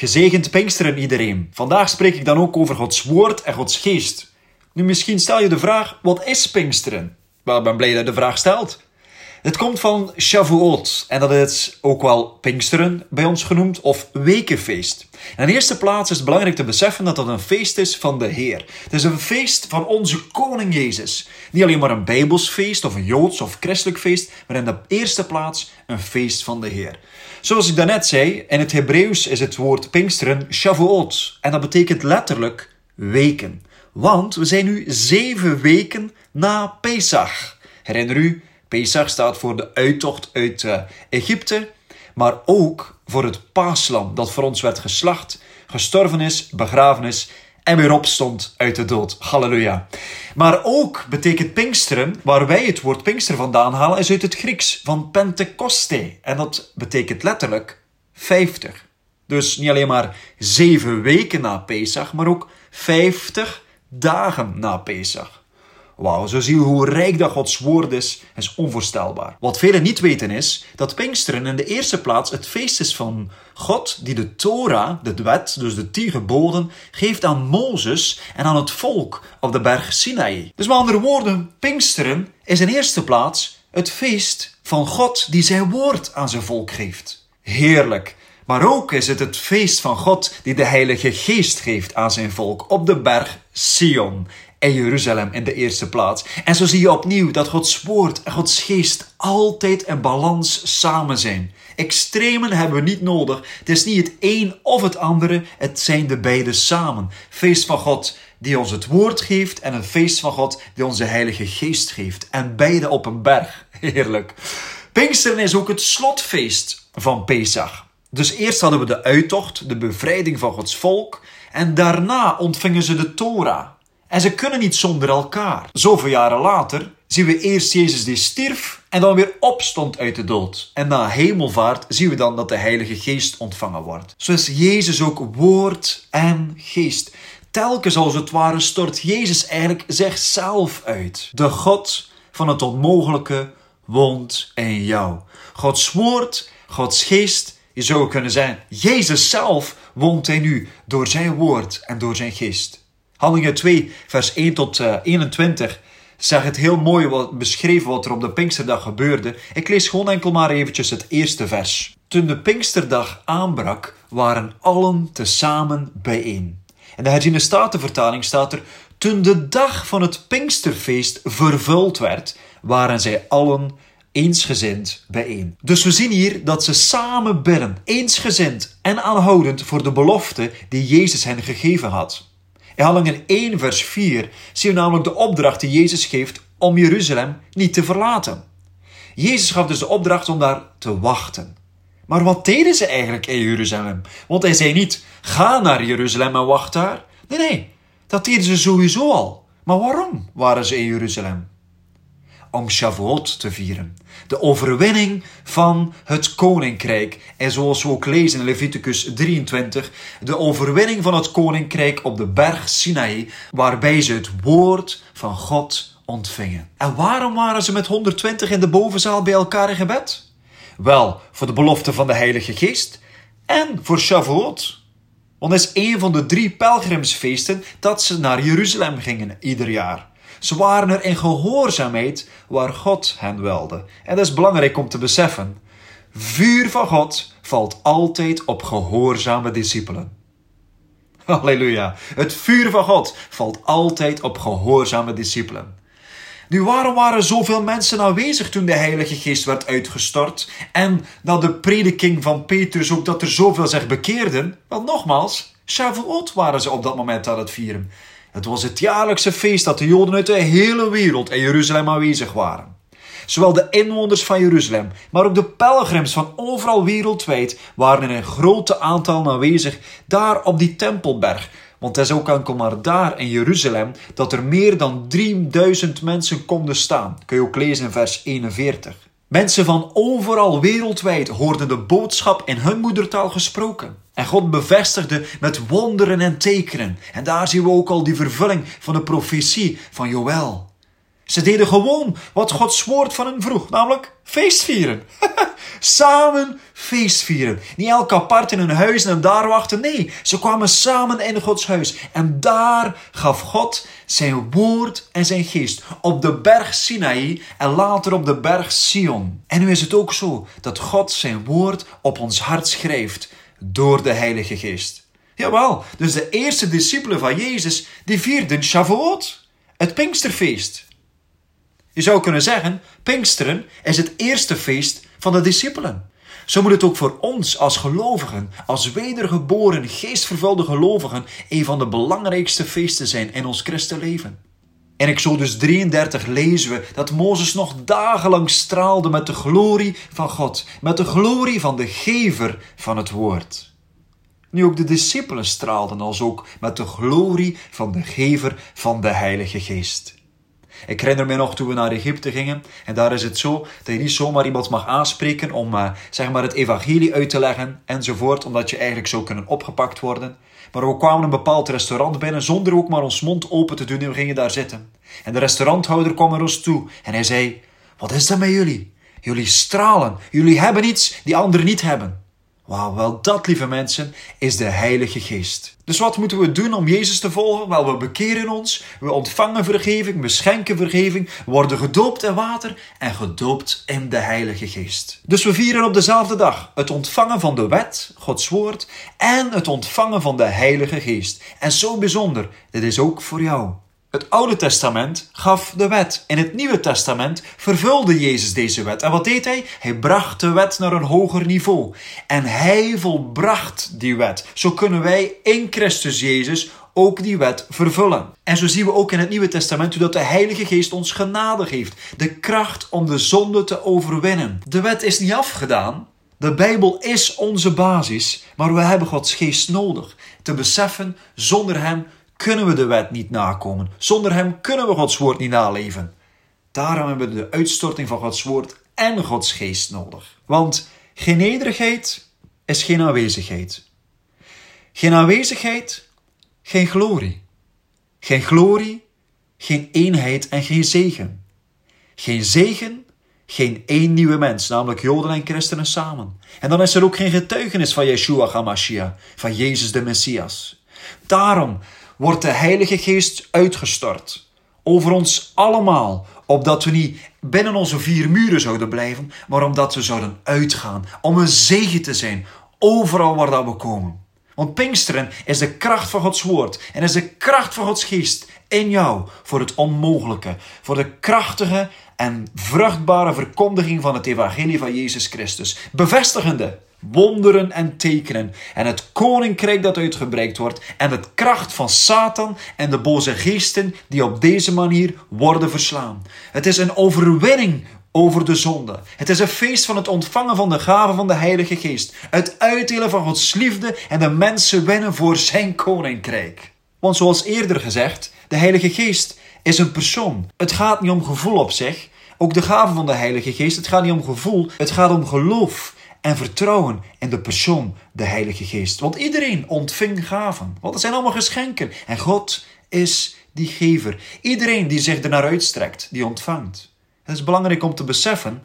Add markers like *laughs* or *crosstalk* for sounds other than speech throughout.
Gezegend Pinksteren iedereen. Vandaag spreek ik dan ook over Gods woord en Gods geest. Nu, misschien stel je de vraag: wat is Pinksteren? Wel, ik ben blij dat je de vraag stelt. Het komt van Shavuot en dat is ook wel Pinksteren bij ons genoemd of Wekenfeest. in de eerste plaats is het belangrijk te beseffen dat dat een feest is van de Heer. Het is een feest van onze Koning Jezus. Niet alleen maar een Bijbels feest of een Joods of christelijk feest, maar in de eerste plaats een feest van de Heer. Zoals ik daarnet zei, in het Hebreeuws is het woord Pinksteren Shavuot en dat betekent letterlijk weken. Want we zijn nu zeven weken na Pesach. Herinner u, Pesach staat voor de uittocht uit uh, Egypte, maar ook voor het paaslam dat voor ons werd geslacht, gestorven is, begraven is en weer opstond uit de dood. Halleluja. Maar ook betekent Pinksteren, waar wij het woord Pinkster vandaan halen, is uit het Grieks van Pentecoste. En dat betekent letterlijk 50. Dus niet alleen maar zeven weken na Pesach, maar ook 50 dagen na Pesach. Wauw, zo zie je hoe rijk dat Gods woord is, is onvoorstelbaar. Wat velen niet weten is dat Pinksteren in de eerste plaats het feest is van God die de Torah, de wet, dus de tien geboden, geeft aan Mozes en aan het volk op de berg Sinaï. Dus met andere woorden, Pinksteren is in eerste plaats het feest van God die zijn woord aan zijn volk geeft. Heerlijk. Maar ook is het het feest van God die de Heilige Geest geeft aan zijn volk op de berg Sion en Jeruzalem in de eerste plaats. En zo zie je opnieuw dat Gods woord en Gods geest altijd in balans samen zijn. Extremen hebben we niet nodig. Het is niet het een of het andere, het zijn de beide samen. Feest van God die ons het woord geeft en een feest van God die ons de Heilige Geest geeft. En beide op een berg. *laughs* Heerlijk. Pinksteren is ook het slotfeest van Pesach. Dus eerst hadden we de uittocht, de bevrijding van Gods volk. En daarna ontvingen ze de Torah. En ze kunnen niet zonder elkaar. Zoveel jaren later zien we eerst Jezus die stierf en dan weer opstond uit de dood. En na hemelvaart zien we dan dat de Heilige Geest ontvangen wordt. Zo is Jezus ook woord en geest. Telkens als het ware stort Jezus eigenlijk zichzelf uit. De God van het onmogelijke woont in jou. Gods woord, Gods geest, je zou kunnen zijn, Jezus zelf woont in u door zijn woord en door zijn geest. Handelingen 2, vers 1 tot 21 eh, zegt het heel mooi wat, beschreven wat er op de Pinksterdag gebeurde. Ik lees gewoon enkel maar eventjes het eerste vers. Toen de Pinksterdag aanbrak, waren allen tezamen bijeen. In de herziene statenvertaling staat er: Toen de dag van het Pinksterfeest vervuld werd, waren zij allen eensgezind bijeen. Dus we zien hier dat ze samen bidden, eensgezind en aanhoudend voor de belofte die Jezus hen gegeven had. In Handelingen 1, vers 4 zien we namelijk de opdracht die Jezus geeft om Jeruzalem niet te verlaten. Jezus gaf dus de opdracht om daar te wachten. Maar wat deden ze eigenlijk in Jeruzalem? Want hij zei niet: ga naar Jeruzalem en wacht daar. Nee, nee, dat deden ze sowieso al. Maar waarom waren ze in Jeruzalem? Om Shavuot te vieren. De overwinning van het koninkrijk. En zoals we ook lezen in Leviticus 23, de overwinning van het koninkrijk op de berg Sinaï, waarbij ze het woord van God ontvingen. En waarom waren ze met 120 in de bovenzaal bij elkaar in gebed? Wel, voor de belofte van de Heilige Geest en voor Shavuot. Want is een van de drie pelgrimsfeesten dat ze naar Jeruzalem gingen ieder jaar. Ze waren er in gehoorzaamheid waar God hen wilde. En dat is belangrijk om te beseffen. Vuur van God valt altijd op gehoorzame discipelen. *laughs* Halleluja. Het vuur van God valt altijd op gehoorzame discipelen. Nu, waarom waren zoveel mensen aanwezig toen de Heilige Geest werd uitgestort? En na de prediking van Petrus ook dat er zoveel zich bekeerden? Wel, nogmaals, Shavuot waren ze op dat moment aan het vieren. Het was het jaarlijkse feest dat de Joden uit de hele wereld in Jeruzalem aanwezig waren. Zowel de inwoners van Jeruzalem, maar ook de pelgrims van overal wereldwijd waren in een grote aantal aanwezig daar op die Tempelberg. Want het is ook enkel maar daar in Jeruzalem dat er meer dan 3000 mensen konden staan. Kun je ook lezen in vers 41. Mensen van overal wereldwijd hoorden de boodschap in hun moedertaal gesproken. En God bevestigde met wonderen en tekenen. En daar zien we ook al die vervulling van de profetie van Joël. Ze deden gewoon wat Gods woord van hen vroeg, namelijk feestvieren. *laughs* samen feestvieren. Niet elk apart in hun huis en daar wachten. Nee, ze kwamen samen in Gods huis. En daar gaf God zijn woord en zijn geest. Op de berg Sinaï en later op de berg Sion. En nu is het ook zo dat God zijn woord op ons hart schrijft door de Heilige Geest. Jawel, dus de eerste discipelen van Jezus, die vierden Shavuot, het Pinksterfeest. Je zou kunnen zeggen, Pinksteren is het eerste feest van de discipelen. Zo moet het ook voor ons als gelovigen, als wedergeboren, geestvervulde gelovigen, een van de belangrijkste feesten zijn in ons christenleven. In Exodus 33 lezen we dat Mozes nog dagenlang straalde met de glorie van God, met de glorie van de gever van het woord. Nu ook de discipelen straalden als ook met de glorie van de gever van de Heilige Geest. Ik herinner me nog toen we naar Egypte gingen. En daar is het zo dat je niet zomaar iemand mag aanspreken om uh, zeg maar het evangelie uit te leggen enzovoort. Omdat je eigenlijk zou kunnen opgepakt worden. Maar we kwamen een bepaald restaurant binnen zonder ook maar ons mond open te doen en we gingen daar zitten. En de restauranthouder kwam naar ons toe en hij zei, wat is dat met jullie? Jullie stralen. Jullie hebben iets die anderen niet hebben. Wauw, wel dat, lieve mensen, is de Heilige Geest. Dus wat moeten we doen om Jezus te volgen? Wel, we bekeren ons, we ontvangen vergeving, we schenken vergeving, worden gedoopt in water en gedoopt in de Heilige Geest. Dus we vieren op dezelfde dag het ontvangen van de wet, Gods woord, en het ontvangen van de Heilige Geest. En zo bijzonder, dit is ook voor jou. Het Oude Testament gaf de wet. In het Nieuwe Testament vervulde Jezus deze wet. En wat deed hij? Hij bracht de wet naar een hoger niveau. En hij volbracht die wet. Zo kunnen wij in Christus Jezus ook die wet vervullen. En zo zien we ook in het Nieuwe Testament hoe dat de Heilige Geest ons genade geeft. De kracht om de zonde te overwinnen. De wet is niet afgedaan. De Bijbel is onze basis, maar we hebben Gods Geest nodig. Te beseffen, zonder Hem kunnen we de wet niet nakomen. Zonder Hem kunnen we Gods woord niet naleven. Daarom hebben we de uitstorting van Gods woord en Gods geest nodig. Want geen nederigheid is geen aanwezigheid. Geen aanwezigheid, geen glorie. Geen glorie, geen eenheid en geen zegen. Geen zegen, geen één nieuwe mens, namelijk Joden en christenen samen. En dan is er ook geen getuigenis van Yeshua HaMashiach, van Jezus de Messias. Daarom wordt de Heilige Geest uitgestort over ons allemaal, opdat we niet binnen onze vier muren zouden blijven, maar omdat we zouden uitgaan, om een zegen te zijn, overal waar dat we komen. Want Pinksteren is de kracht van Gods woord en is de kracht van Gods geest in jou voor het onmogelijke, voor de krachtige en vruchtbare verkondiging van het evangelie van Jezus Christus, bevestigende wonderen en tekenen en het koninkrijk dat uitgebreid wordt en het kracht van Satan en de boze geesten die op deze manier worden verslaan. Het is een overwinning over de zonde. Het is een feest van het ontvangen van de gave van de Heilige Geest, het uitdelen van Gods liefde en de mensen winnen voor zijn koninkrijk. Want zoals eerder gezegd, de Heilige Geest is een persoon. Het gaat niet om gevoel op zich, ook de gave van de Heilige Geest, het gaat niet om gevoel, het gaat om geloof en vertrouwen in de persoon, de Heilige Geest. Want iedereen ontving gaven, want het zijn allemaal geschenken. En God is die gever. Iedereen die zich ernaar uitstrekt, die ontvangt. Het is belangrijk om te beseffen,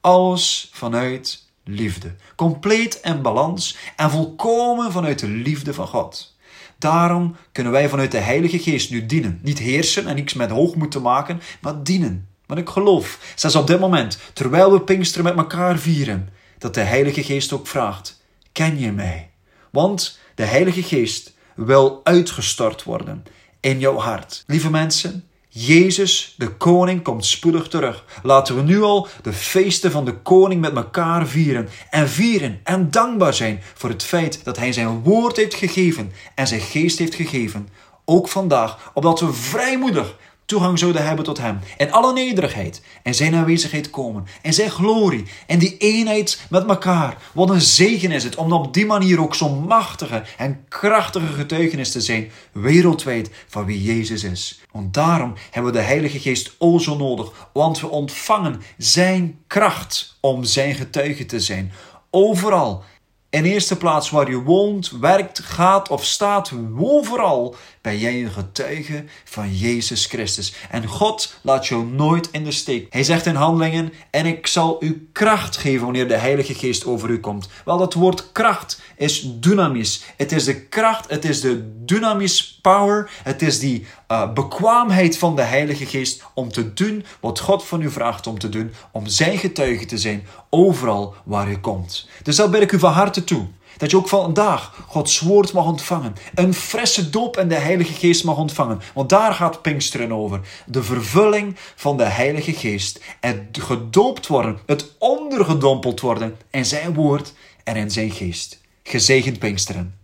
alles vanuit liefde. Compleet en balans en volkomen vanuit de liefde van God. Daarom kunnen wij vanuit de Heilige Geest nu dienen. Niet heersen en niks met hoogmoed te maken, maar dienen. Want ik geloof, zelfs op dit moment, terwijl we Pinksteren met elkaar vieren, dat de Heilige Geest ook vraagt: Ken je mij? Want de Heilige Geest wil uitgestort worden in jouw hart. Lieve mensen, Jezus, de koning, komt spoedig terug. Laten we nu al de feesten van de koning met elkaar vieren. En vieren en dankbaar zijn voor het feit dat hij zijn woord heeft gegeven en zijn geest heeft gegeven. Ook vandaag, opdat we vrijmoedig toegang zouden hebben tot Hem. In alle nederigheid en Zijn aanwezigheid komen. En Zijn glorie en die eenheid met elkaar. Wat een zegen is het om op die manier ook zo'n machtige en krachtige getuigenis te zijn wereldwijd van wie Jezus is. Want daarom hebben we de Heilige Geest o zo nodig. Want we ontvangen Zijn kracht om Zijn getuige te zijn. Overal In eerste plaats waar je woont, werkt, gaat of staat, overal ben jij een getuige van Jezus Christus. En God laat jou nooit in de steek. Hij zegt in handelingen, en ik zal u kracht geven wanneer de Heilige Geest over u komt. Wel, dat woord kracht is dynamis. Het is de kracht, het is de dynamis power, het is die uh, bekwaamheid van de Heilige Geest om te doen wat God van u vraagt om te doen, om zijn getuige te zijn overal waar u komt. Dus dat bid ik u van harte toe. Dat je ook vandaag Gods woord mag ontvangen. Een frisse doop in de Heilige Geest mag ontvangen. Want daar gaat Pinksteren over. De vervulling van de Heilige Geest. Het gedoopt worden. Het ondergedompeld worden in zijn woord en in zijn geest. Gezegend Pinksteren.